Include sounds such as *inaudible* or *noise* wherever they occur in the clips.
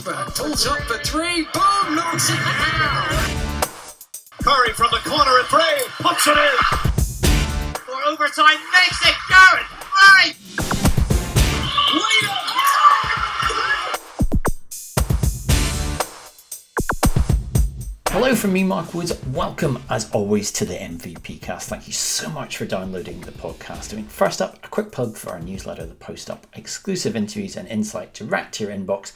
Ekberg pulls up for three. Boom! Knocks it down. Curry from the corner at three. Puts it in. For overtime, makes it. Garrett, right. Hello from me, Mark Woods. Welcome, as always, to the MVP cast. Thank you so much for downloading the podcast. I mean, first up, a quick plug for our newsletter, The Post Up, exclusive interviews and insight direct to your inbox.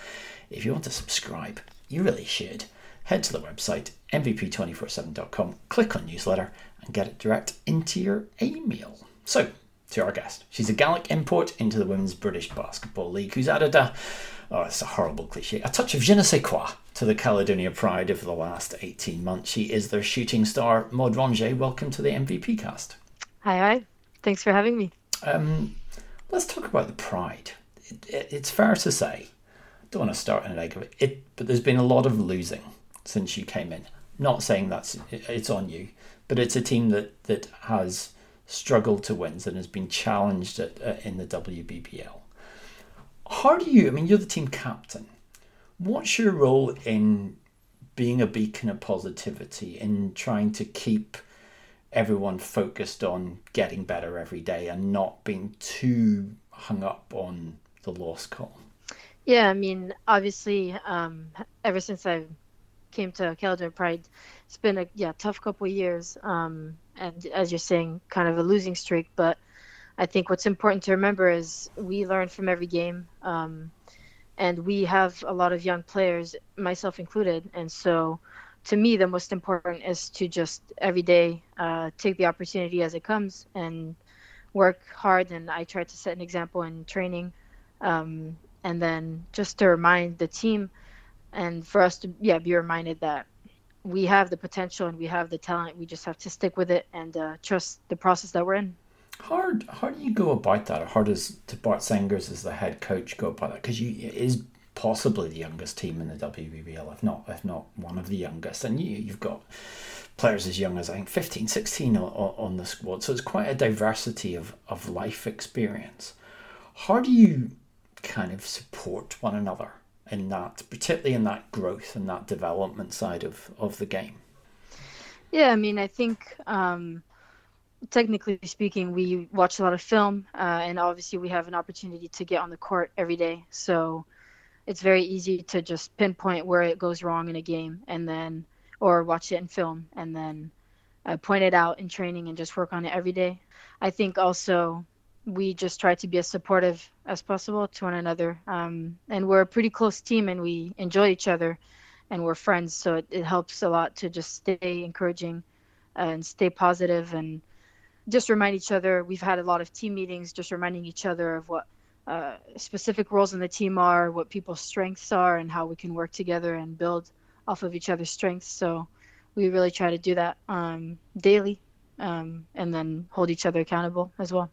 If you want to subscribe, you really should. Head to the website, mvp247.com, click on newsletter, and get it direct into your email. So, to our guest. She's a Gaelic import into the Women's British Basketball League, who's added a, oh, it's a horrible cliche, a touch of je ne sais quoi to the Caledonia Pride over the last 18 months. She is their shooting star, Maud Rongier. Welcome to the MVP cast. Hi, hi. Thanks for having me. Um, let's talk about the Pride. It, it, it's fair to say, don't want to start in a negative, it, but there's been a lot of losing since you came in. Not saying that's it's on you, but it's a team that, that has struggled to wins and has been challenged at, uh, in the WBBL. How do you, I mean, you're the team captain. What's your role in being a beacon of positivity, in trying to keep everyone focused on getting better every day and not being too hung up on the lost call? Yeah, I mean, obviously, um, ever since I came to Caledonia Pride, it's been a yeah tough couple of years. Um, and as you're saying, kind of a losing streak. But I think what's important to remember is we learn from every game, um, and we have a lot of young players, myself included. And so, to me, the most important is to just every day uh, take the opportunity as it comes and work hard. And I try to set an example in training, um, and then just to remind the team, and for us to yeah be reminded that we have the potential and we have the talent. We just have to stick with it and uh, trust the process that we're in. hard how do you go about that? How does to Bart Sengers as the head coach go about that? Because you it is possibly the youngest team in the WBBL, if not if not one of the youngest. And you, you've got players as young as I think 15, 16 on, on the squad. So it's quite a diversity of, of life experience. How do you kind of support one another? in that, particularly in that growth and that development side of, of the game? Yeah, I mean, I think um, technically speaking, we watch a lot of film, uh, and obviously we have an opportunity to get on the court every day. So it's very easy to just pinpoint where it goes wrong in a game, and then or watch it in film, and then uh, point it out in training and just work on it every day. I think also we just try to be as supportive as possible to one another. Um, and we're a pretty close team and we enjoy each other and we're friends. So it, it helps a lot to just stay encouraging and stay positive and just remind each other. We've had a lot of team meetings, just reminding each other of what uh, specific roles in the team are, what people's strengths are, and how we can work together and build off of each other's strengths. So we really try to do that um, daily um, and then hold each other accountable as well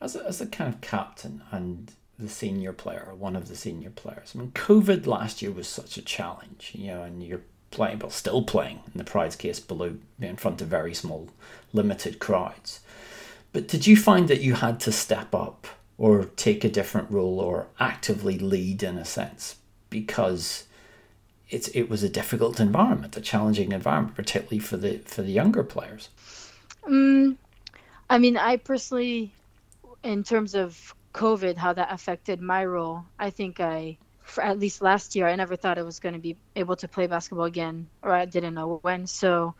as a, as a kind of captain and the senior player, one of the senior players. I mean, COVID last year was such a challenge, you know, and you're playing, but still playing in the Pride's case below in front of very small, limited crowds. But did you find that you had to step up or take a different role or actively lead in a sense because it's it was a difficult environment, a challenging environment, particularly for the for the younger players? Um, I mean, I personally in terms of COVID, how that affected my role, I think I, for at least last year, I never thought I was going to be able to play basketball again, or I didn't know when. So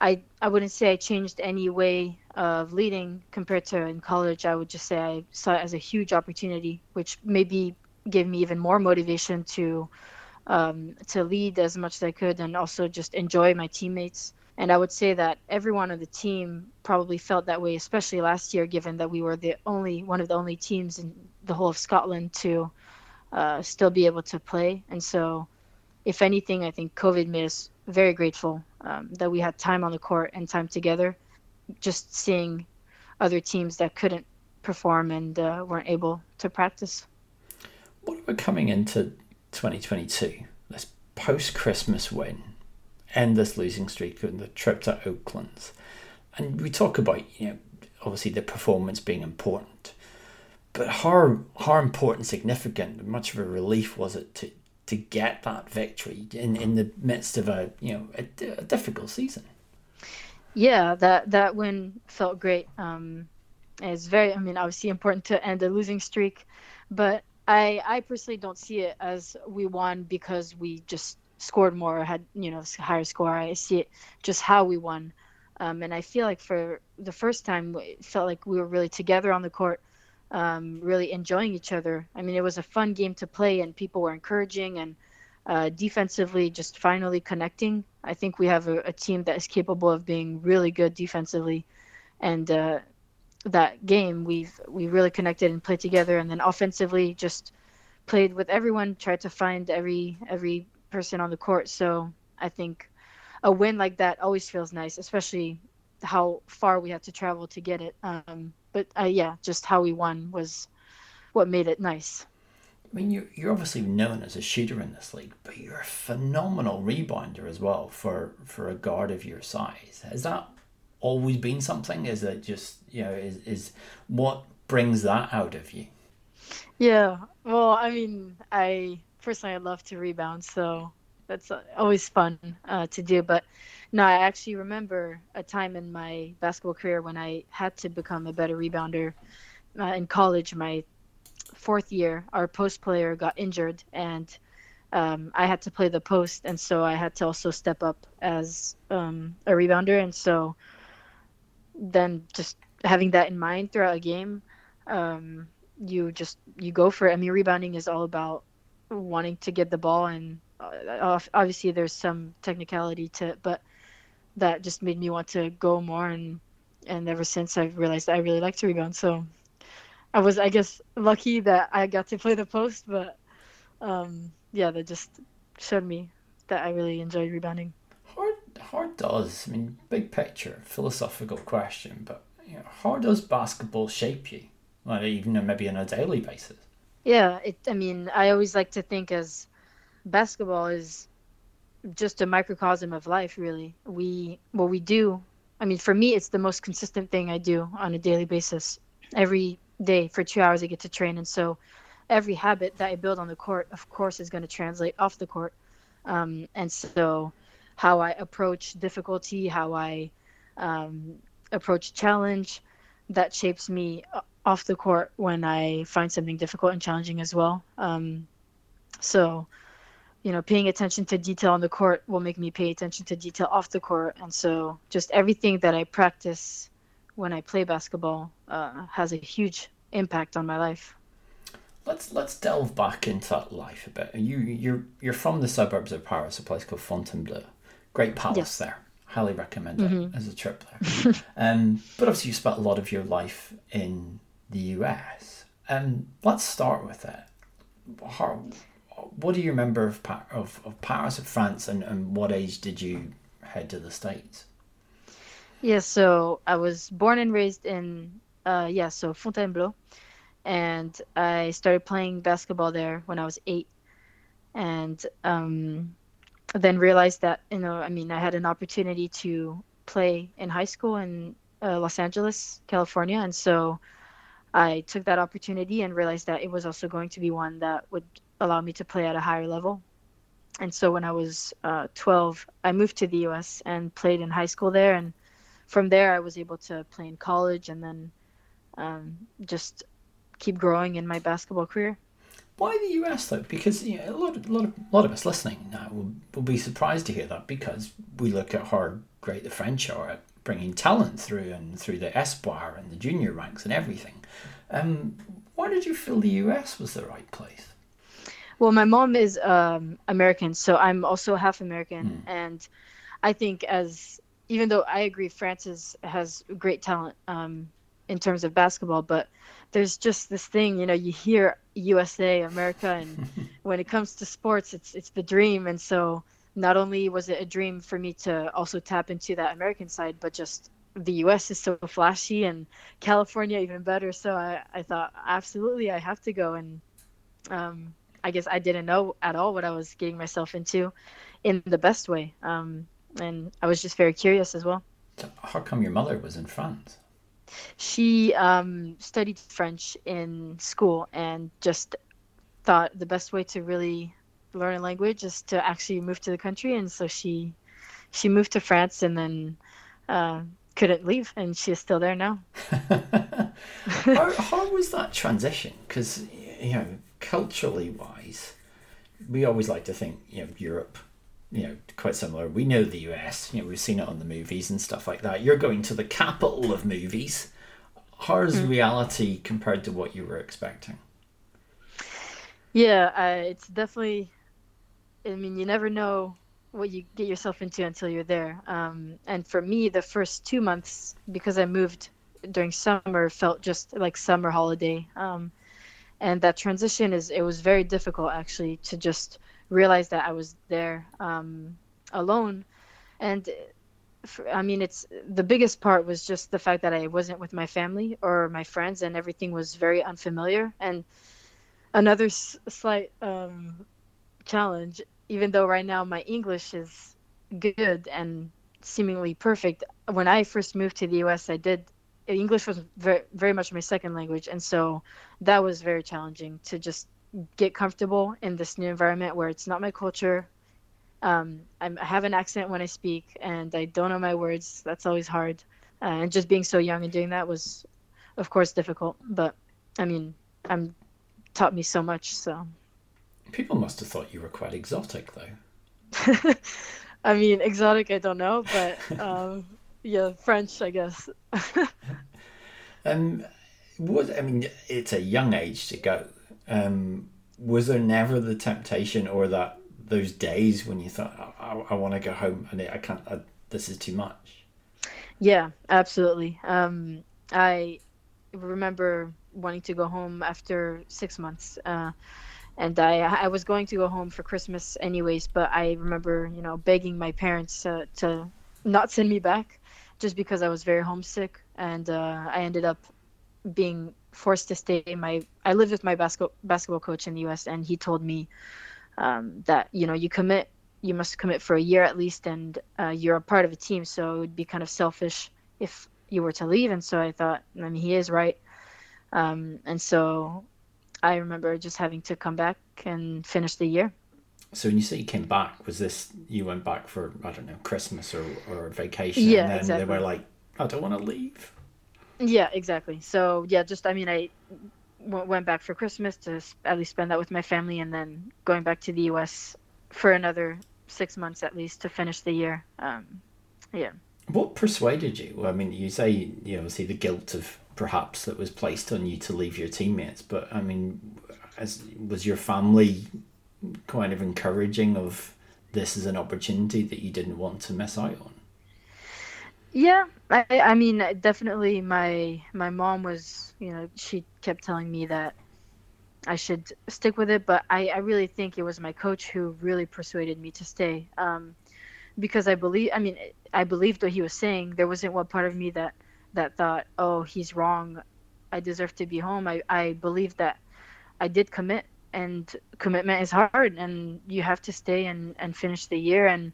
I, I wouldn't say I changed any way of leading compared to in college. I would just say I saw it as a huge opportunity, which maybe gave me even more motivation to um, to lead as much as I could and also just enjoy my teammates. And I would say that everyone on the team probably felt that way, especially last year, given that we were the only one of the only teams in the whole of Scotland to uh, still be able to play. And so, if anything, I think COVID made us very grateful um, that we had time on the court and time together. Just seeing other teams that couldn't perform and uh, weren't able to practice. What about coming into 2022? This post Christmas win end this losing streak and the trip to Oaklands. And we talk about, you know, obviously the performance being important, but how how important, significant, much of a relief was it to to get that victory in, in the midst of a you know a, a difficult season. Yeah, that that win felt great. Um, it's very, I mean, obviously important to end a losing streak, but I I personally don't see it as we won because we just scored more or had you know higher score. I see it just how we won, um, and I feel like for the first time it felt like we were really together on the court, um, really enjoying each other. I mean, it was a fun game to play, and people were encouraging and uh, defensively just finally connecting. I think we have a, a, team that is capable of being really good defensively, and uh, that game we've we really connected and played together, and then offensively just played with everyone, tried to find every every person on the court. So I think a win like that always feels nice, especially how far we had to travel to get it. Um, but uh, yeah, just how we won was what made it nice. I mean, you're, you're obviously known as a shooter in this league, but you're a phenomenal rebounder as well for, for a guard of your size. Has that always been something? Is it just, you know, is, is what brings that out of you? Yeah, well, I mean, I personally I love to rebound, so that's always fun uh, to do. But no, I actually remember a time in my basketball career when I had to become a better rebounder. Uh, in college, my fourth year, our post player got injured, and um, I had to play the post, and so I had to also step up as um, a rebounder, and so then just having that in mind throughout a game, um, you just you go for it. I mean, rebounding is all about wanting to get the ball, and uh, obviously there's some technicality to it, but that just made me want to go more, and and ever since I've realized I really like to rebound, so I was, I guess, lucky that I got to play the post, but um, yeah, that just showed me that I really enjoyed rebounding. Hard, hard does. I mean, big picture, philosophical question, but you know, how does basketball shape you? Like even maybe on a daily basis. Yeah, it. I mean, I always like to think as basketball is just a microcosm of life. Really, we what we do. I mean, for me, it's the most consistent thing I do on a daily basis. Every day for two hours I get to train, and so every habit that I build on the court, of course, is going to translate off the court. Um, and so, how I approach difficulty, how I um, approach challenge, that shapes me off the court when I find something difficult and challenging as well. Um, so, you know, paying attention to detail on the court will make me pay attention to detail off the court. And so, just everything that I practice when I play basketball uh, has a huge impact on my life. Let's let's delve back into that life a bit. You you're you're from the suburbs of Paris, a place called Fontainebleau. Great palace yes. there. Highly recommend it mm-hmm. as a trip there. *laughs* um, but obviously, you spent a lot of your life in the US. And let's start with it. How, what do you remember of, of, of Paris, of France, and, and what age did you head to the States? Yeah, so I was born and raised in, uh, yeah, so Fontainebleau. And I started playing basketball there when I was eight. And um, then realized that, you know, I mean, I had an opportunity to play in high school in uh, Los Angeles, California. And so I took that opportunity and realized that it was also going to be one that would allow me to play at a higher level. And so when I was uh, 12, I moved to the US and played in high school there. And from there, I was able to play in college and then um, just keep growing in my basketball career. Why the US though? Because you know, a lot, of, a lot of, a lot of us listening now will, will be surprised to hear that because we look at how great the French are at bringing talent through and through the Espoir and the junior ranks and everything. Um, why did you feel the US was the right place? Well, my mom is um, American, so I'm also half American, mm. and I think as even though I agree France is, has great talent um, in terms of basketball, but there's just this thing, you know, you hear USA, America, and *laughs* when it comes to sports, it's it's the dream. And so not only was it a dream for me to also tap into that American side, but just the US is so flashy and California even better. So I, I thought absolutely I have to go and um, I guess I didn't know at all what I was getting myself into in the best way. Um, and I was just very curious as well. How come your mother was in France? She um, studied French in school and just thought the best way to really learn a language is to actually move to the country, and so she she moved to France and then uh, couldn't leave, and she is still there now. *laughs* how, how was that transition? Because you know, culturally wise, we always like to think you know Europe you know, quite similar. We know the US, you know, we've seen it on the movies and stuff like that. You're going to the capital of movies. How's mm. reality compared to what you were expecting? Yeah, uh, it's definitely. I mean, you never know what you get yourself into until you're there. Um, and for me, the first two months, because I moved during summer, felt just like summer holiday. Um, and that transition is it was very difficult actually to just realize that I was there um, alone, and for, I mean, it's the biggest part was just the fact that I wasn't with my family or my friends, and everything was very unfamiliar. And another s- slight um, challenge, even though right now my English is good and seemingly perfect, when I first moved to the U.S., I did English was very very much my second language, and so that was very challenging to just get comfortable in this new environment where it's not my culture. Um, i have an accent when I speak, and I don't know my words. That's always hard. Uh, and just being so young and doing that was, of course, difficult. But I mean, I'm taught me so much. So people must have thought you were quite exotic, though. *laughs* I mean, exotic, I don't know, but um, yeah, French, I guess. *laughs* um, what I mean, it's a young age to go. Um, was there never the temptation or that those days when you thought, I, I, I want to go home and I can't, I, this is too much? Yeah, absolutely. Um, I remember wanting to go home after six months. Uh, and I, I was going to go home for Christmas anyways, but I remember, you know, begging my parents uh, to not send me back just because I was very homesick. And uh, I ended up being forced to stay. My I lived with my basketball basketball coach in the U.S. and he told me um, that you know you commit you must commit for a year at least, and uh, you're a part of a team. So it would be kind of selfish if you were to leave. And so I thought, I mean, he is right. Um, and so I remember just having to come back and finish the year. So when you say you came back, was this you went back for I don't know Christmas or or vacation? Yeah, and then exactly. They were like, I don't want to leave. Yeah, exactly. So yeah, just I mean, I w- went back for Christmas to at least spend that with my family, and then going back to the U.S. for another six months at least to finish the year. Um, yeah. What persuaded you? I mean, you say you know, see the guilt of perhaps that was placed on you to leave your teammates, but I mean, as was your family kind of encouraging of this is an opportunity that you didn't want to miss out on? Yeah, I, I mean, definitely my my mom was, you know, she kept telling me that I should stick with it, but I, I really think it was my coach who really persuaded me to stay. Um, because I believe, I mean, I believed what he was saying. There wasn't one part of me that that thought, oh, he's wrong. I deserve to be home. I I believed that I did commit, and commitment is hard, and you have to stay and and finish the year and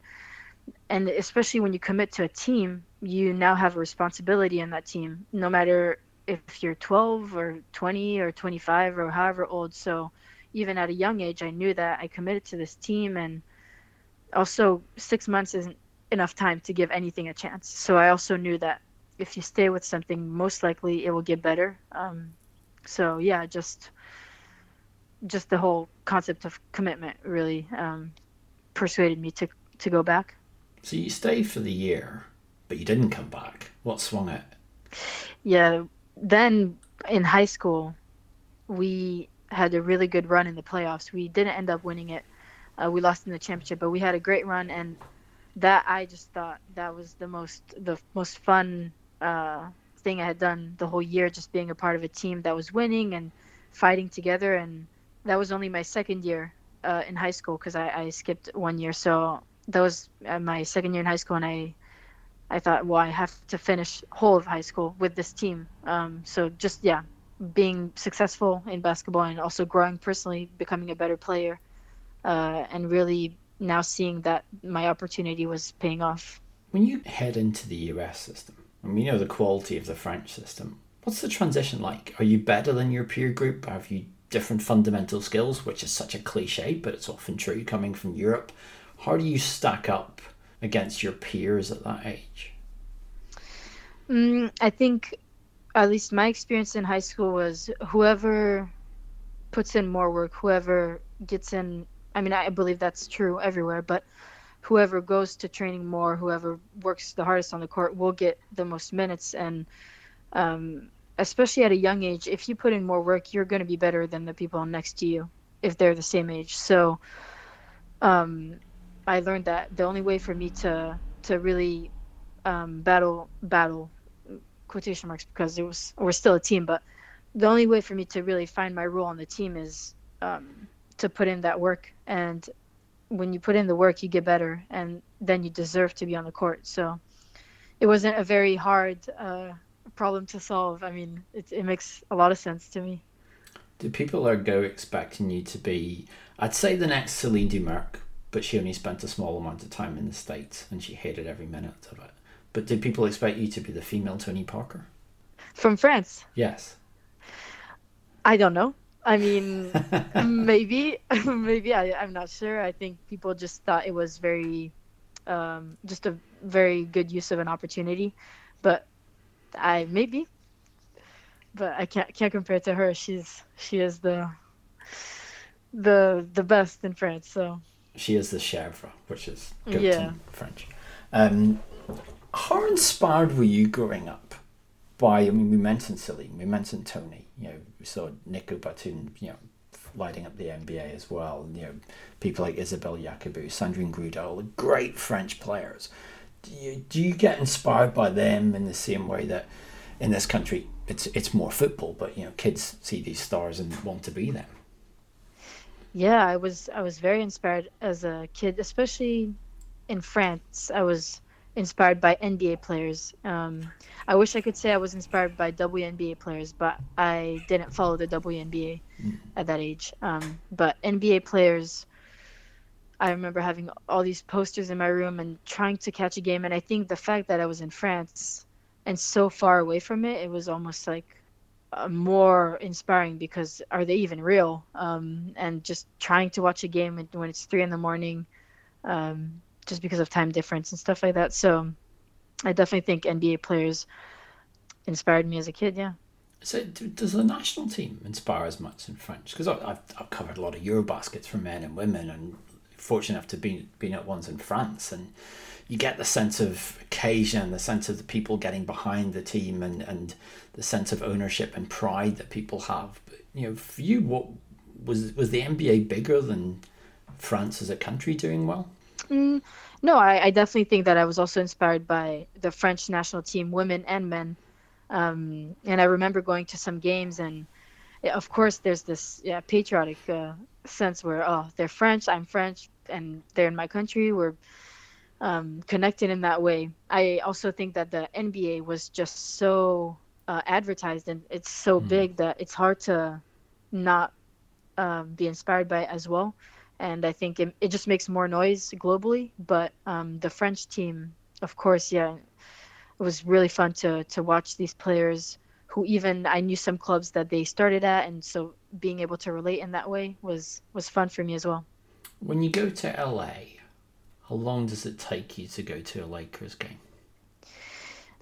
and especially when you commit to a team, you now have a responsibility in that team, no matter if you're 12 or 20 or 25 or however old. So even at a young age, I knew that I committed to this team, and also six months isn't enough time to give anything a chance. So I also knew that if you stay with something, most likely it will get better. Um, so yeah, just just the whole concept of commitment really um, persuaded me to to go back. So you stayed for the year, but you didn't come back. What swung it? Yeah, then in high school, we had a really good run in the playoffs. We didn't end up winning it. Uh, we lost in the championship, but we had a great run, and that I just thought that was the most the most fun uh, thing I had done the whole year. Just being a part of a team that was winning and fighting together, and that was only my second year uh, in high school because I, I skipped one year. So that was uh, my second year in high school, and I I thought, well, I have to finish whole of high school with this team. Um, so just yeah, being successful in basketball and also growing personally, becoming a better player, uh, and really now seeing that my opportunity was paying off. When you head into the US system, and we know the quality of the French system, what's the transition like? Are you better than your peer group? Have you different fundamental skills, which is such a cliche, but it's often true coming from Europe. How do you stack up against your peers at that age? Mm, I think, at least my experience in high school was whoever puts in more work, whoever gets in. I mean, I believe that's true everywhere, but whoever goes to training more, whoever works the hardest on the court, will get the most minutes. And um, especially at a young age, if you put in more work, you're going to be better than the people next to you if they're the same age. So um, I learned that the only way for me to to really um, battle battle quotation marks because it was we're still a team, but the only way for me to really find my role on the team is um, to put in that work. And when you put in the work, you get better, and then you deserve to be on the court. So it wasn't a very hard uh, problem to solve. I mean, it, it makes a lot of sense to me. Do people are go expecting you to be? I'd say the next Celine Dumerc, but she only spent a small amount of time in the states, and she hated every minute of it. But did people expect you to be the female Tony Parker? From France? Yes. I don't know. I mean, *laughs* maybe, *laughs* maybe I, I'm not sure. I think people just thought it was very, um, just a very good use of an opportunity, but I maybe, but I can't can't compare to her. She's she is the, the the best in France. So she is the chèvre, which is good Yeah. in French. Um, how inspired were you growing up by? I mean, we mentioned Celine, we mentioned Tony. You know, we saw Nico Batum, you know, lighting up the NBA as well. You know, people like Isabelle Yacoubou, Sandrine Gruda, great French players. Do you, do you get inspired by them in the same way that in this country it's it's more football, but you know, kids see these stars and want to be them. yeah, I was I was very inspired as a kid, especially in France. I was inspired by NBA players. Um, I wish I could say I was inspired by WNBA players, but I didn't follow the WNBA at that age. Um, but NBA players, I remember having all these posters in my room and trying to catch a game. And I think the fact that I was in France and so far away from it, it was almost like uh, more inspiring because are they even real? Um, and just trying to watch a game when- it's three in the morning, um, just because of time difference and stuff like that. So I definitely think NBA players inspired me as a kid. Yeah. So, does the national team inspire as much in French? Because I've, I've covered a lot of Eurobaskets for men and women, and fortunate enough to be been at ones in France, and you get the sense of occasion, the sense of the people getting behind the team, and, and the sense of ownership and pride that people have. But, you know, for you, what was was the NBA bigger than France as a country doing well? Mm, no, I, I definitely think that I was also inspired by the French national team, women and men. Um, and I remember going to some games, and of course, there's this yeah, patriotic uh, sense where, oh, they're French, I'm French, and they're in my country. We're um, connected in that way. I also think that the NBA was just so uh, advertised and it's so big that it's hard to not um, be inspired by it as well and I think it, it just makes more noise globally. But um, the French team, of course, yeah, it was really fun to to watch these players who even I knew some clubs that they started at, and so being able to relate in that way was was fun for me as well. When you go to LA, how long does it take you to go to a Lakers game?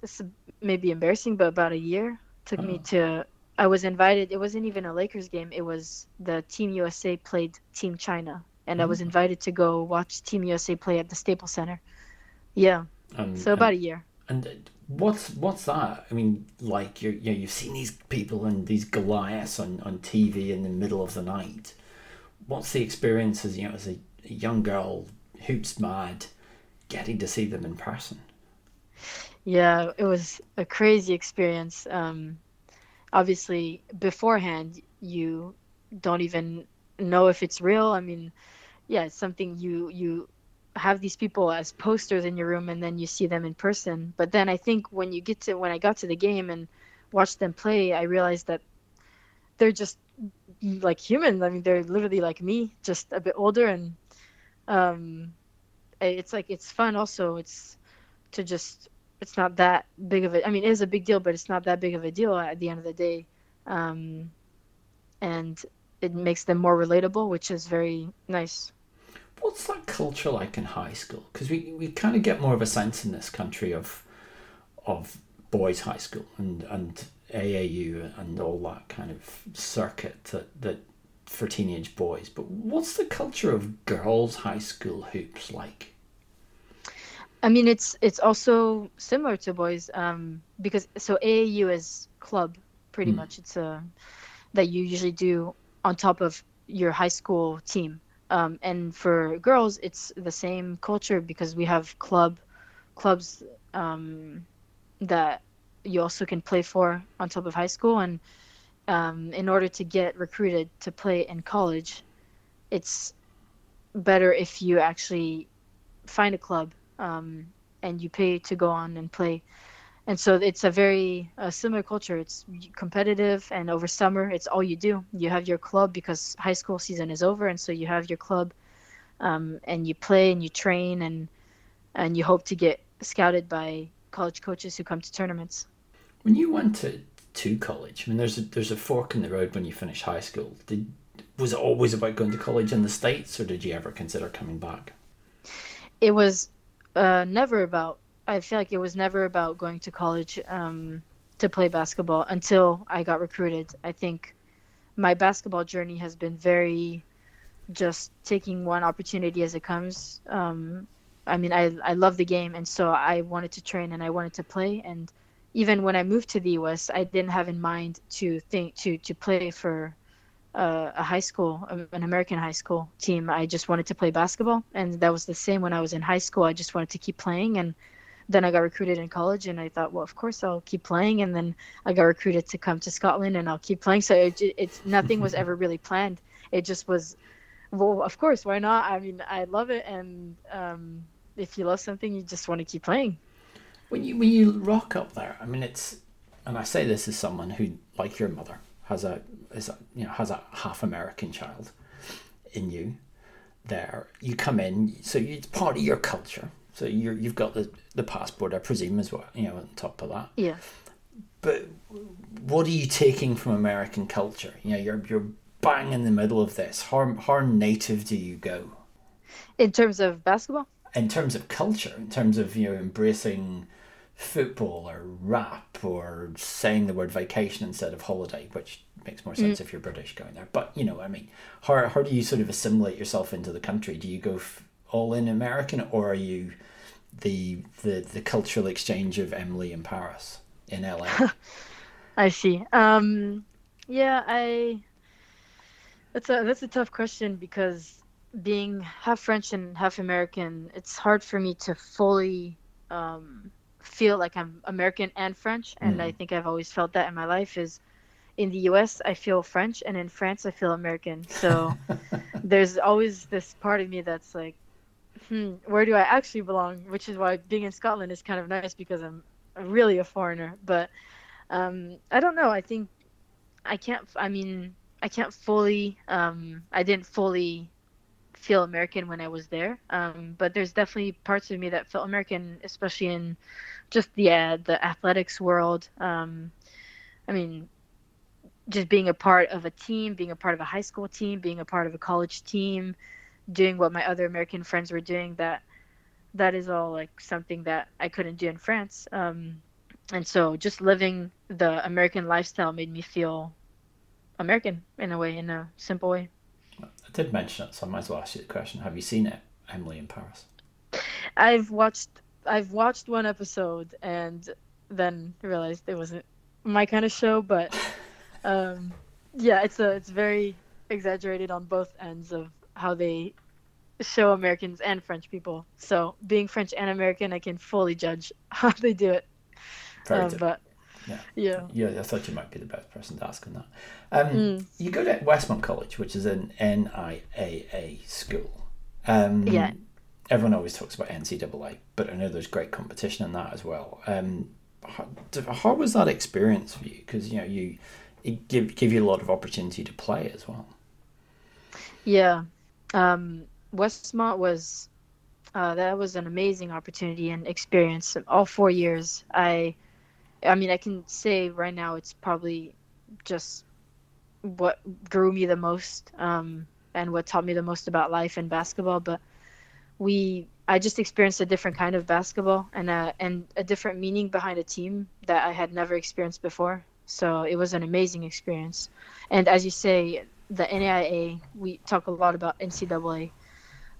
This may be embarrassing, but about a year took me Oh. to. I was invited. It wasn't even a Lakers game. It was the Team USA played Team China, and I was invited to go watch Team USA play at the Staples Center. Yeah, And, so about a year. And uh, what's what's that? I mean, like you you know, you've seen these people and these Goliaths on, on TV in the middle of the night. What's the experience as you know as a, a young girl hoops mad, getting to see them in person? Yeah, it was a crazy experience. Um, obviously, beforehand, you don't even know if it's real. I mean, yeah, it's something you you have these people as posters in your room, and then you see them in person. But then I think when you get to when I got to the game and watched them play, I realized that they're just like humans. I mean, they're literally like me, just a bit older, and um, it's like it's fun. Also, it's to just it's not that big of a i mean it is a big deal but it's not that big of a deal at the end of the day um, and it makes them more relatable, which is very nice. What's that culture like in high school? Because we, we kind of get more of a sense in this country of of boys' high school and, and AAU and all that kind of circuit that, that for teenage boys. But what's the culture of girls' high school hoops like? I mean, it's it's also similar to boys um, because so AAU is club pretty mm. much. It's a that you usually do on top of your high school team. Um, and for girls, it's the same culture because we have club clubs um, that you also can play for on top of high school. And um, in order to get recruited to play in college, it's better if you actually find a club um, and you pay to go on and play. And so it's a very uh, similar culture. It's competitive, and over summer, it's all you do. You have your club because high school season is over, and so you have your club, um, and you play and you train, and and you hope to get scouted by college coaches who come to tournaments. When you went to to college, I mean, there's a, there's a fork in the road when you finish high school. Did was it always about going to college in the states, or did you ever consider coming back? It was uh, never about. I feel like it was never about going to college um, to play basketball until I got recruited. I think my basketball journey has been very just taking one opportunity as it comes. Um, I mean, I I love the game, and so I wanted to train and I wanted to play. And even when I moved to the U.S., I didn't have in mind to think to to play for uh, a high school, an American high school team. I just wanted to play basketball, and that was the same when I was in high school. I just wanted to keep playing, and then I got recruited in college, and I thought, well, of course I'll keep playing. And then I got recruited to come to Scotland, and I'll keep playing. So it, it's nothing was *laughs* ever really planned. It just was, well, of course, why not? I mean, I love it, and um, if you love something, you just want to keep playing. When you when you rock up there, I mean, it's, and I say this as someone who, like your mother, has a is a, you know has a half American child in you. There, you come in, so it's part of your culture. So you you've got the the passport, I presume, as well. You know, on top of that. Yeah. But what are you taking from American culture? You know, you're you're bang in the middle of this. How how native do you go? In terms of basketball in terms of culture, in terms of you know embracing football or rap or saying the word vacation instead of holiday, which makes more sense mm. if you're British going there. But you know, I mean, how how do you sort of assimilate yourself into the country? Do you go f- all in American, or are you the the the cultural exchange of Emily in Paris in LA? *laughs* I see. Um, yeah, I. That's a that's a tough question because being half French and half American, it's hard for me to fully um, feel like I'm American and French. And mm. I think I've always felt that in my life is in the US, I feel French, and in France, I feel American. So *laughs* there's always this part of me that's like, hmm, where do I actually belong? Which is why being in Scotland is kind of nice because I'm really a foreigner. But um, I don't know. I think I can't, I mean, I can't fully, um, I didn't fully feel American when I was there. Um, but there's definitely parts of me that felt American, especially in just the uh, the athletics world. Um, I mean, just being a part of a team, being a part of a high school team, being a part of a college team, doing what my other American friends were doing. That that is all like something that I couldn't do in France. Um, and so just living the American lifestyle made me feel American in a way, in a simple way. I did mention it, so I might as well ask you the question: Have you seen it, Emily in Paris? I've watched. I've watched one episode and then realized it wasn't my kind of show. But *laughs* um, yeah, it's a it's very exaggerated on both ends of how they show Americans and French people. So being French and American, I can fully judge *laughs* how they do it. Um, but yeah. Yeah. Yeah, I thought you might be the best person to ask on that. Um, mm. You go to Westmont College, which is an NAIA school. Um, yeah. Everyone always talks about NCAA, but I know there's great competition in that as well. Um, how, how was that experience for you? Because you know you it give give you a lot of opportunity to play as well. Yeah, um, Westmont was uh, that was an amazing opportunity and experience. All four years, I I mean, I can say right now it's probably just what grew me the most um, and what taught me the most about life and basketball. But we, I just experienced a different kind of basketball and a, and a different meaning behind a team that I had never experienced before. So it was an amazing experience. And as you say, the NAIA, we talk a lot about NCAA,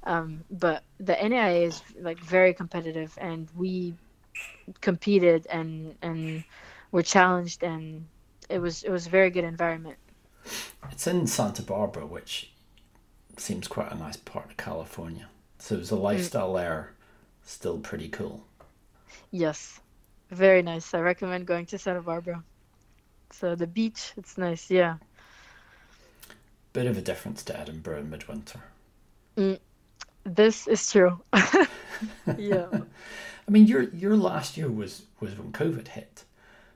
um, but the NAIA is like very competitive, and we competed and and were challenged, and it was it was a very good environment. It's in Santa Barbara, which seems quite a nice part of California. So is the mm. lifestyle mm. there still pretty cool? Yes, very nice. I recommend going to Santa Barbara. So the beach, it's nice, yeah. Bit of a difference to Edinburgh in midwinter. Mm, this is true. *laughs* yeah. *laughs* I mean, your your last year was was when COVID hit,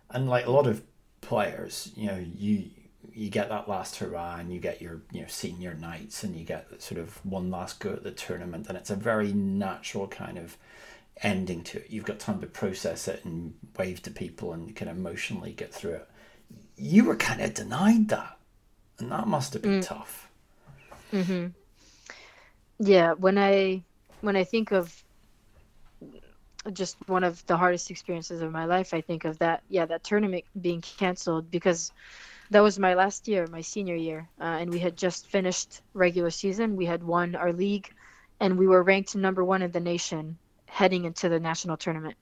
and like a lot of players, you know, you you get that last hurrah and you get your you know senior nights and you get sort of one last go at the tournament and it's a very natural kind of ending to it. You've got time to process it and wave to people and kind of emotionally get through it. You were kind of denied that, and that must have been mm. tough. Mm-hmm. Yeah, when I when I think of just one of the hardest experiences of my life, I think of that. Yeah, that tournament being canceled because that was my last year, my senior year, uh, and we had just finished regular season. We had won our league, and we were ranked number one in the nation heading into the national tournament.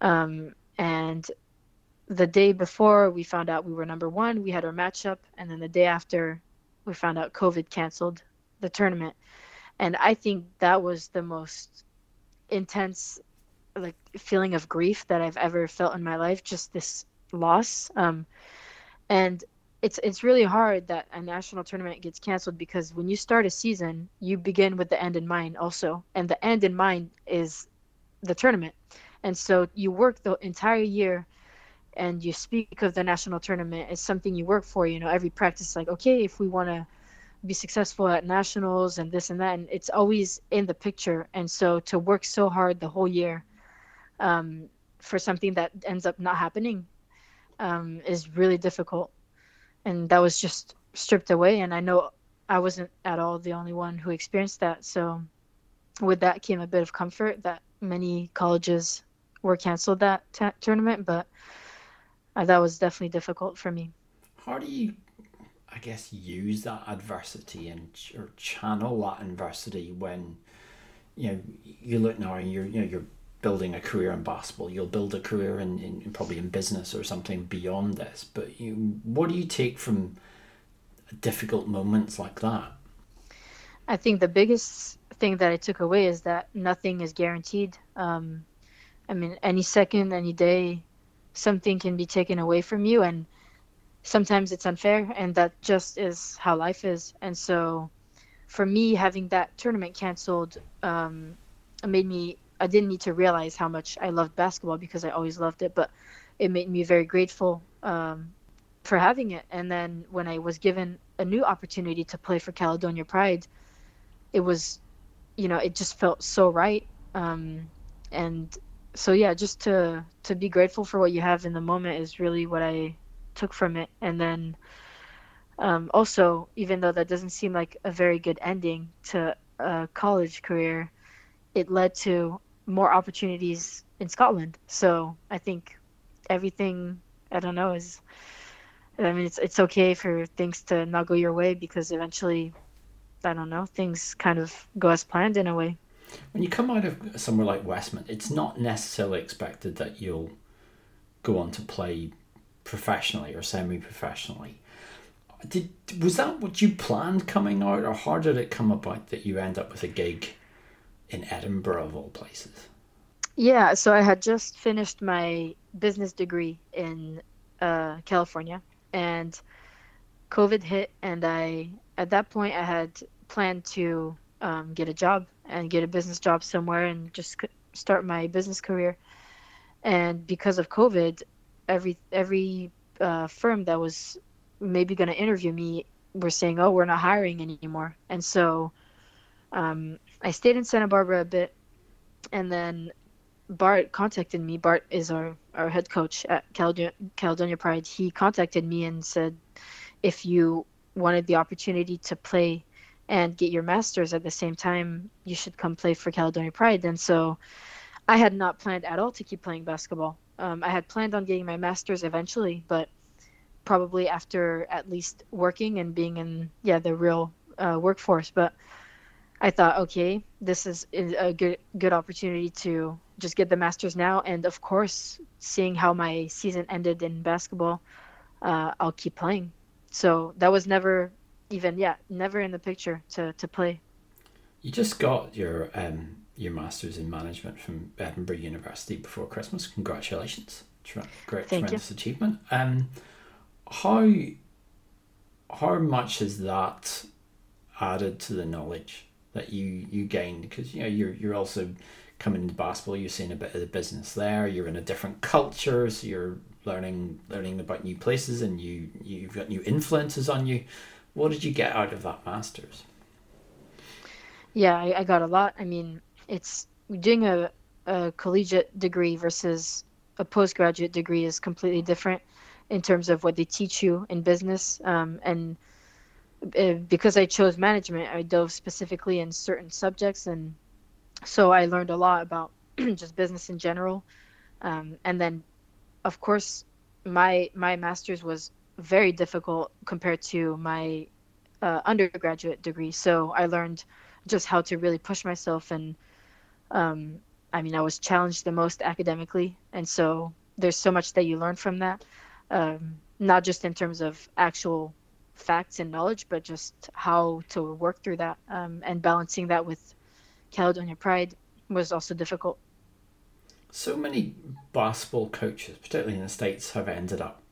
Um, and the day before we found out we were number one, we had our matchup, and then the day after, we found out COVID canceled the tournament. And i think that was the most intense like feeling of grief that i've ever felt in my life just this loss. Um, and it's it's really hard that a national tournament gets canceled because when you start a season you begin with the end in mind also and the end in mind is the tournament. And so you work the entire year and you speak of the national tournament as something you work for you know every practice like okay if we want to be successful at nationals and this and that and it's always in the picture. And so to work so hard the whole year um, for something that ends up not happening um, is really difficult. And that was just stripped away and i know i wasn't at all the only one who experienced that. So with that came a bit of comfort that many colleges were canceled that t- tournament but uh, that was definitely difficult for me how do you I guess, use that adversity and or channel that adversity when, you know, you look now and you're, you know, you're building a career in basketball. You'll build a career in, in probably in business or something beyond this. But you, what do you take from difficult moments like that? I think the biggest thing that I took away is that nothing is guaranteed. Um, I mean, any second, any day, something can be taken away from you, and sometimes it's unfair and that just is how life is. And so for me having that tournament canceled um, made me i didn't need to realize how much i loved basketball because i always loved it but it made me very grateful um, for having it. And then when i was given a new opportunity to play for caledonia pride it was you know it just felt so right um, and so yeah just to to be grateful for what you have in the moment is really what i took from it. And then um, also, even though that doesn't seem like a very good ending to a college career, it led to more opportunities in Scotland. So I think everything I don't know is. I mean, it's it's okay for things to not go your way because eventually, I don't know, things kind of go as planned in a way. When you come out of somewhere like Westmont, it's not necessarily expected that you'll go on to play professionally or semi-professionally. Did was that what you planned coming out, or how did it come about that you end up with a gig in Edinburgh of all places? Yeah, so I had just finished my business degree in uh, California, and COVID hit, and I at that point I had planned to um, get a job and get a business job somewhere and just start my business career. And because of COVID, every every uh, firm that was maybe going to interview me were saying, "Oh, we're not hiring anymore," and so um, I stayed in Santa Barbara a bit, and then Bart contacted me. Bart is our, our head coach at Caledonia, Caledonia Pride. He contacted me and said, if you wanted the opportunity to play and get your master's at the same time, you should come play for Caledonia Pride. And so I had not planned at all to keep playing basketball. Um, I had planned on getting my master's eventually, but probably after at least working and being in yeah the real uh, workforce. But I thought, okay, this is a good good opportunity to just get the masters now, and of course, seeing how my season ended in basketball, uh, I'll keep playing. So that was never even yeah never in the picture to to play. You just got your um, your masters in management from Edinburgh University before Christmas. Congratulations! Great, Thank tremendous you. achievement. Um, how how much has that added to the knowledge that you you gained? Because you know you're you're also coming into basketball. You're seeing a bit of the business there. You're in a different culture, so you're learning learning about new places, and you you've got new influences on you. What did you get out of that masters? Yeah, I, I got a lot. I mean, it's doing a, a collegiate degree versus a postgraduate degree is completely different in terms of what they teach you in business. Um, and uh, because I chose management, I dove specifically in certain subjects, and so I learned a lot about *clears throat* just business in general. Um, and then, of course, my my master's was very difficult compared to my uh, undergraduate degree. So I learned just how to really push myself and um, I mean, I was challenged the most academically, and so there's so much that you learn from that, um, not just in terms of actual facts and knowledge, but just how to work through that um, and balancing that with Caledonia Pride was also difficult. So many basketball coaches, particularly in the States, have ended up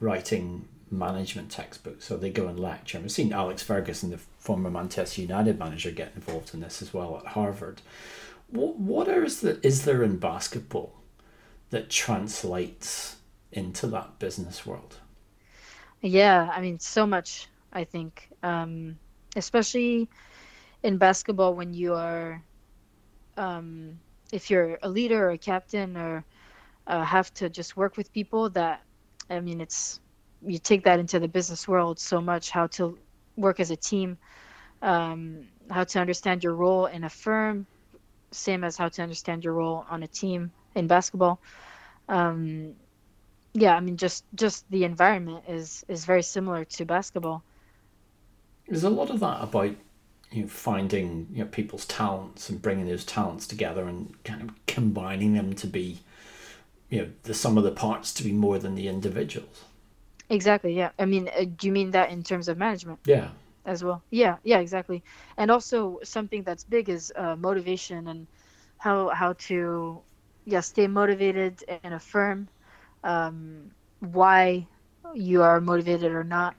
writing management textbooks. So they go and lecture. I've seen Alex Ferguson, the former Manchester United manager, get involved in this as well at Harvard. What, what is, the, is there in basketball that translates into that business world? Yeah, I mean, so much, I think, um, especially in basketball when you are, um, if you're a leader or a captain or uh, have to just work with people that, I mean, it's, you take that into the business world so much, how to work as a team, um, how to understand your role in a firm, same as how to understand your role on a team in basketball. Um, yeah, I mean, just just the environment is is very similar to basketball. There's a lot of that about you know finding you know people's talents and bringing those talents together and kind of combining them to be you know the sum of the parts to be more than the individuals. Exactly. Yeah. I mean, uh, do you mean that in terms of management? Yeah. As well. Yeah. Yeah. Exactly. And also something that's big is uh, motivation and how how to yeah stay motivated and affirm. Um, why you are motivated or not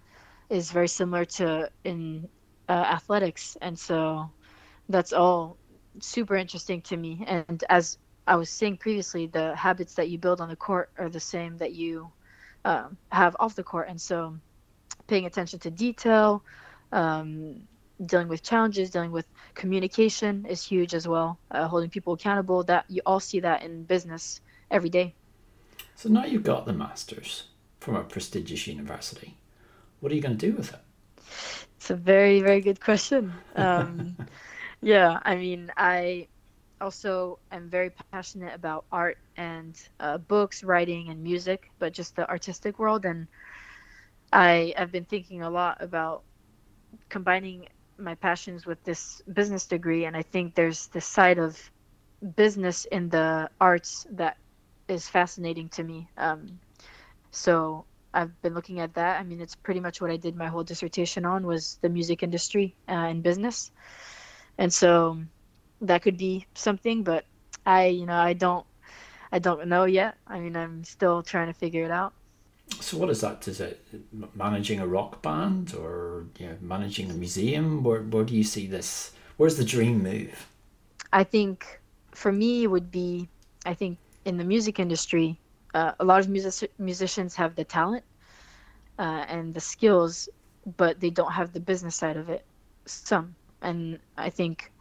is very similar to in uh, athletics, and so that's all super interesting to me. And as I was saying previously, the habits that you build on the court are the same that you um, have off the court, and so paying attention to detail, um, dealing with challenges, dealing with communication is huge as well. Uh, holding people accountable. That you all see that in business every day. So now you've got the masters from a prestigious university. What are you going to do with it? It's a very very good question. Um, *laughs* yeah, I mean, I also am very passionate about art and uh, books, writing, and music, but just the artistic world. And I have been thinking a lot about combining my passions with this business degree. And I think there's this side of business in the arts that is fascinating to me. Um, so I've been looking at that. I mean, it's pretty much what I did my whole dissertation on was the music industry uh, and business. And so that could be something, but I, you know, I don't, I don't know yet. I mean, I'm still trying to figure it out. So what is that? Is it managing a rock band or you know, managing a museum? Where where do you see this? Where's the dream move? I think for me it would be, I think in the music industry, uh, a lot of music- musicians have the talent uh, and the skills, but they don't have the business side of it. Some, and I think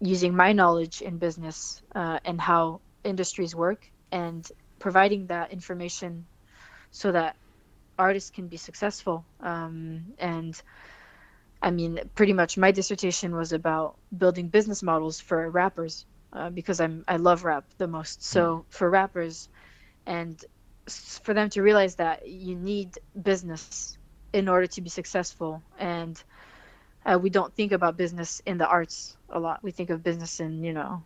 using my knowledge in business uh, and how industries work and providing that information so that artists can be successful. Um, and I mean, pretty much my dissertation was about building business models for rappers uh, because I'm I love rap the most. So for rappers, and for them to realize that you need business in order to be successful, and uh, we don't think about business in the arts a lot. We think of business in you know,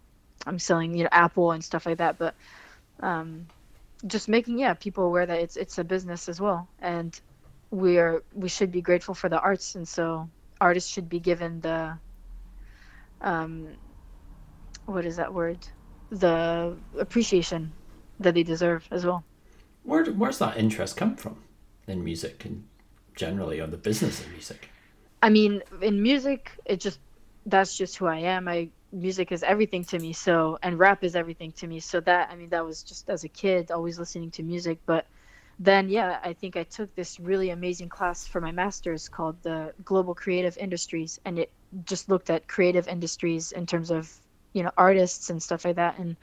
I'm selling you know Apple and stuff like that, but um, just making yeah people aware that it's it's a business as well, and we are we should be grateful for the arts, and so artists should be given the um, what is that word? The appreciation that they deserve as well. Where where's that interest come from in music and generally on the business of music? I mean, in music, it just that's just who I am. I music is everything to me. So and rap is everything to me. So that I mean, that was just as a kid, always listening to music. But then, yeah, I think I took this really amazing class for my master's called the Global Creative Industries, and it just looked at creative industries in terms of you know artists and stuff like that and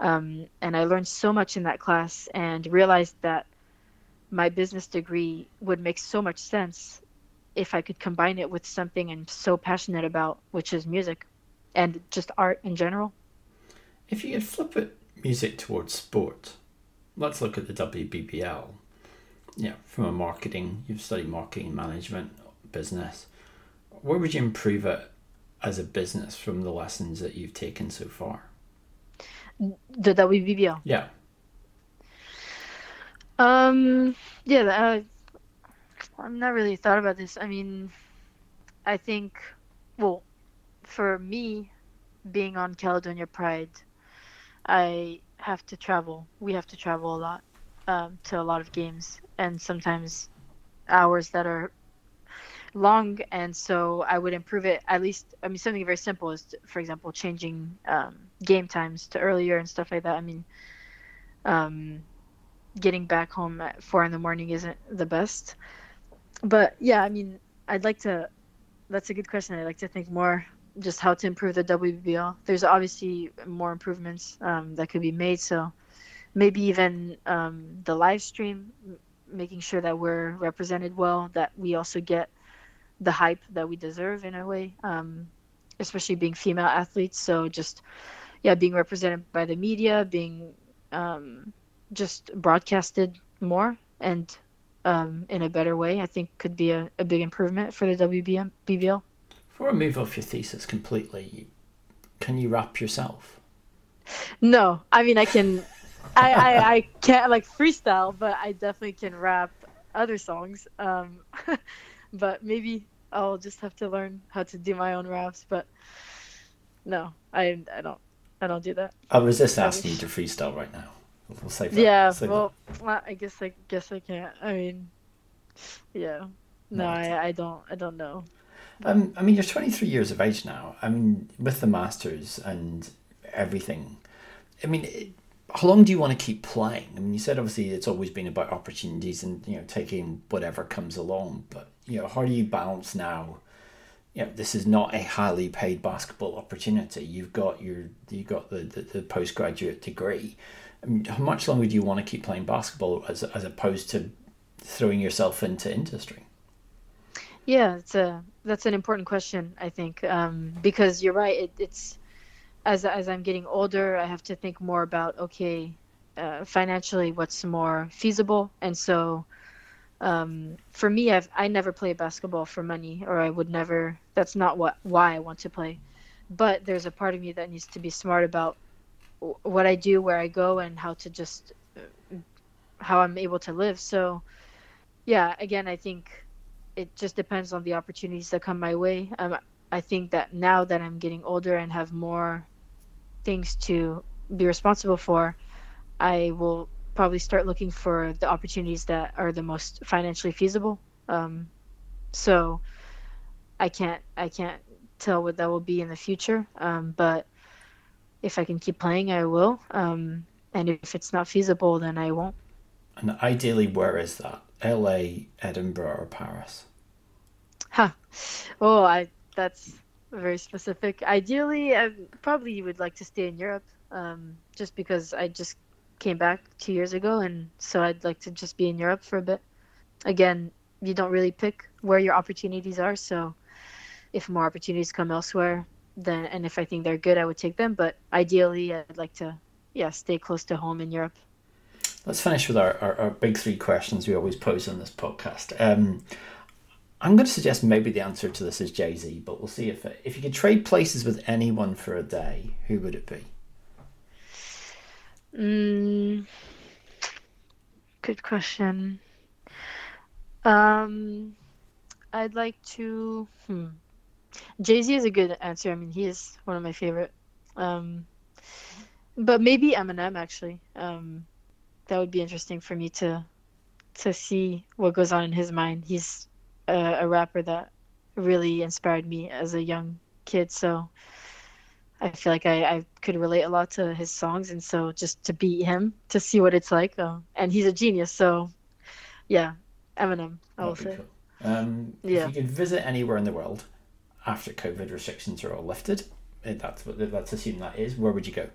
um, and i learned so much in that class and realized that my business degree would make so much sense if i could combine it with something i'm so passionate about which is music and just art in general if you could flip it music towards sport let's look at the wbbl yeah from a marketing you've studied marketing management business where would you improve it as a business from the lessons that you've taken so far? The WBBL. Yeah. Um. Yeah. Uh, I've not really thought about this. I mean, I think, well, for me, being on Caledonia Pride, I have to travel. We have to travel a lot um, to a lot of games, and sometimes hours that are long and so i would improve it at least i mean something very simple is to, for example changing um, game times to earlier and stuff like that i mean um, getting back home at four in the morning isn't the best but yeah i mean i'd like to that's a good question i'd like to think more just how to improve the WBBL. There's obviously more improvements um, that could be made. So maybe even um, the live stream, making sure that we're represented well, that we also get the hype that we deserve in a way, um, especially being female athletes. So just yeah, being represented by the media, being um, just broadcasted more and um, in a better way, I think could be a, a big improvement for the WBM BBL. Before I move off your thesis completely, can you rap yourself? No, I mean I can. *laughs* I, I, I can't like freestyle, but I definitely can rap other songs. Um, *laughs* but maybe I'll just have to learn how to do my own raps. But no, I I don't I don't do that. I was just asking you to freestyle right now. We'll save that. Yeah, save well, that. I guess I guess I can't. I mean, yeah, no, no I I don't I don't know. Um, I mean, you're 23 years of age now. I mean, with the masters and everything. I mean, it, how long do you want to keep playing? I mean, you said obviously it's always been about opportunities and you know taking whatever comes along, but you know how do you balance now? You know, this is not a highly paid basketball opportunity. You've got your you've got the, the, the postgraduate degree. How much longer do you want to keep playing basketball as as opposed to throwing yourself into industry? Yeah, it's a that's an important question. I think um, because you're right. It, it's as as I'm getting older, I have to think more about okay, uh, financially, what's more feasible, and so um, for me, I've I never play basketball for money, or I would never. That's not what why I want to play. But there's a part of me that needs to be smart about what I do, where I go, and how to just uh, how I'm able to live. So, yeah, again, I think it just depends on the opportunities that come my way. Um, I think that now that I'm getting older and have more things to be responsible for, I will probably start looking for the opportunities that are the most financially feasible. Um, so I can't I can't tell what that will be in the future. Um, but if I can keep playing, I will. Um, and if it's not feasible, then I won't. And ideally, where is that? L.A., Edinburgh, or Paris? Huh. Oh, I that's very specific. Ideally, I probably you would like to stay in Europe, um, just because I just came back two years ago, and so I'd like to just be in Europe for a bit. again, you don't really pick where your opportunities are. So if more opportunities come elsewhere, then and if I think they're good, I would take them. But ideally, I'd like to, yeah, stay close to home in Europe. Let's finish with our, our, our big three questions we always pose on this podcast. Um, I'm going to suggest maybe the answer to this is Jay Z, but we'll see if it, if you could trade places with anyone for a day, who would it be? Mm, good question. Um, I'd like to. Hmm. Jay Z is a good answer. I mean, he is one of my favorite. Um, but maybe Eminem actually. Um, that would be interesting for me to to see what goes on in his mind. He's a, a rapper that really inspired me as a young kid. So I feel like I, I could relate a lot to his songs, and so just to beat him, to see what it's like, um, and he's a genius. So, yeah, Eminem, I will say. Cool. Um, yeah. If you could visit anywhere in the world after COVID restrictions are all lifted, eh, that's what let's assume that is. Where would you go?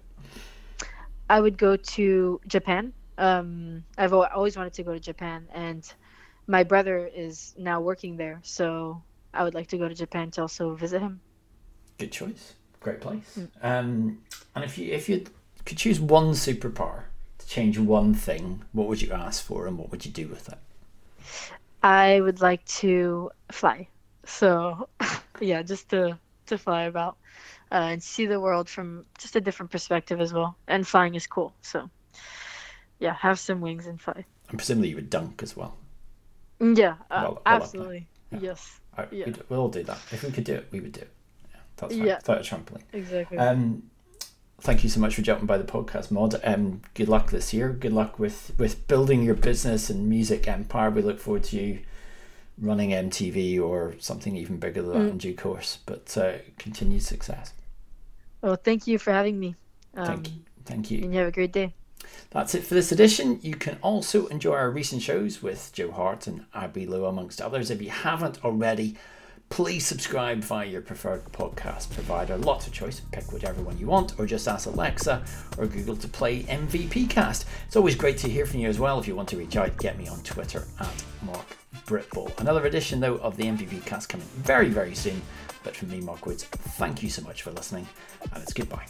I would go to Japan. Um, I've always wanted to go to Japan, and my brother is now working there, so I would like to go to Japan to also visit him. Good choice. Great place. Mm. Um, and if you if you could choose one superpower to change one thing, what would you ask for, and what would you do with it? I would like to fly. So, yeah, just to to fly about uh, and see the world from just a different perspective as well. And flying is cool. So, yeah, have some wings and fly. And presumably you would dunk as well. Mm, yeah, uh, well, absolutely. Yeah. Yes. Yeah. We'd, we'll all do that. If we could do it, we would do it. Yeah, that's fine. Yeah. A trampoline. Exactly. Um, thank you so much for jumping by the podcast, mod Um, good luck this year. Good luck with, with building your business and music empire. We look forward to you running MTV or something even bigger than that mm. in due course. But uh, continued success. Well, thank you for having me. Um, thank you. Thank you. And you have a great day. That's it for this edition. You can also enjoy our recent shows with Joe Hart and Abby Lowe, amongst others. If you haven't already, please subscribe via your preferred podcast provider. Lots of choice, pick whichever one you want, or just ask Alexa or Google to play MVP Cast. It's always great to hear from you as well. If you want to reach out, get me on Twitter at Mark Britball. Another edition, though, of the MVP Cast coming very, very soon. But from me, Mark Woods, thank you so much for listening, and it's goodbye.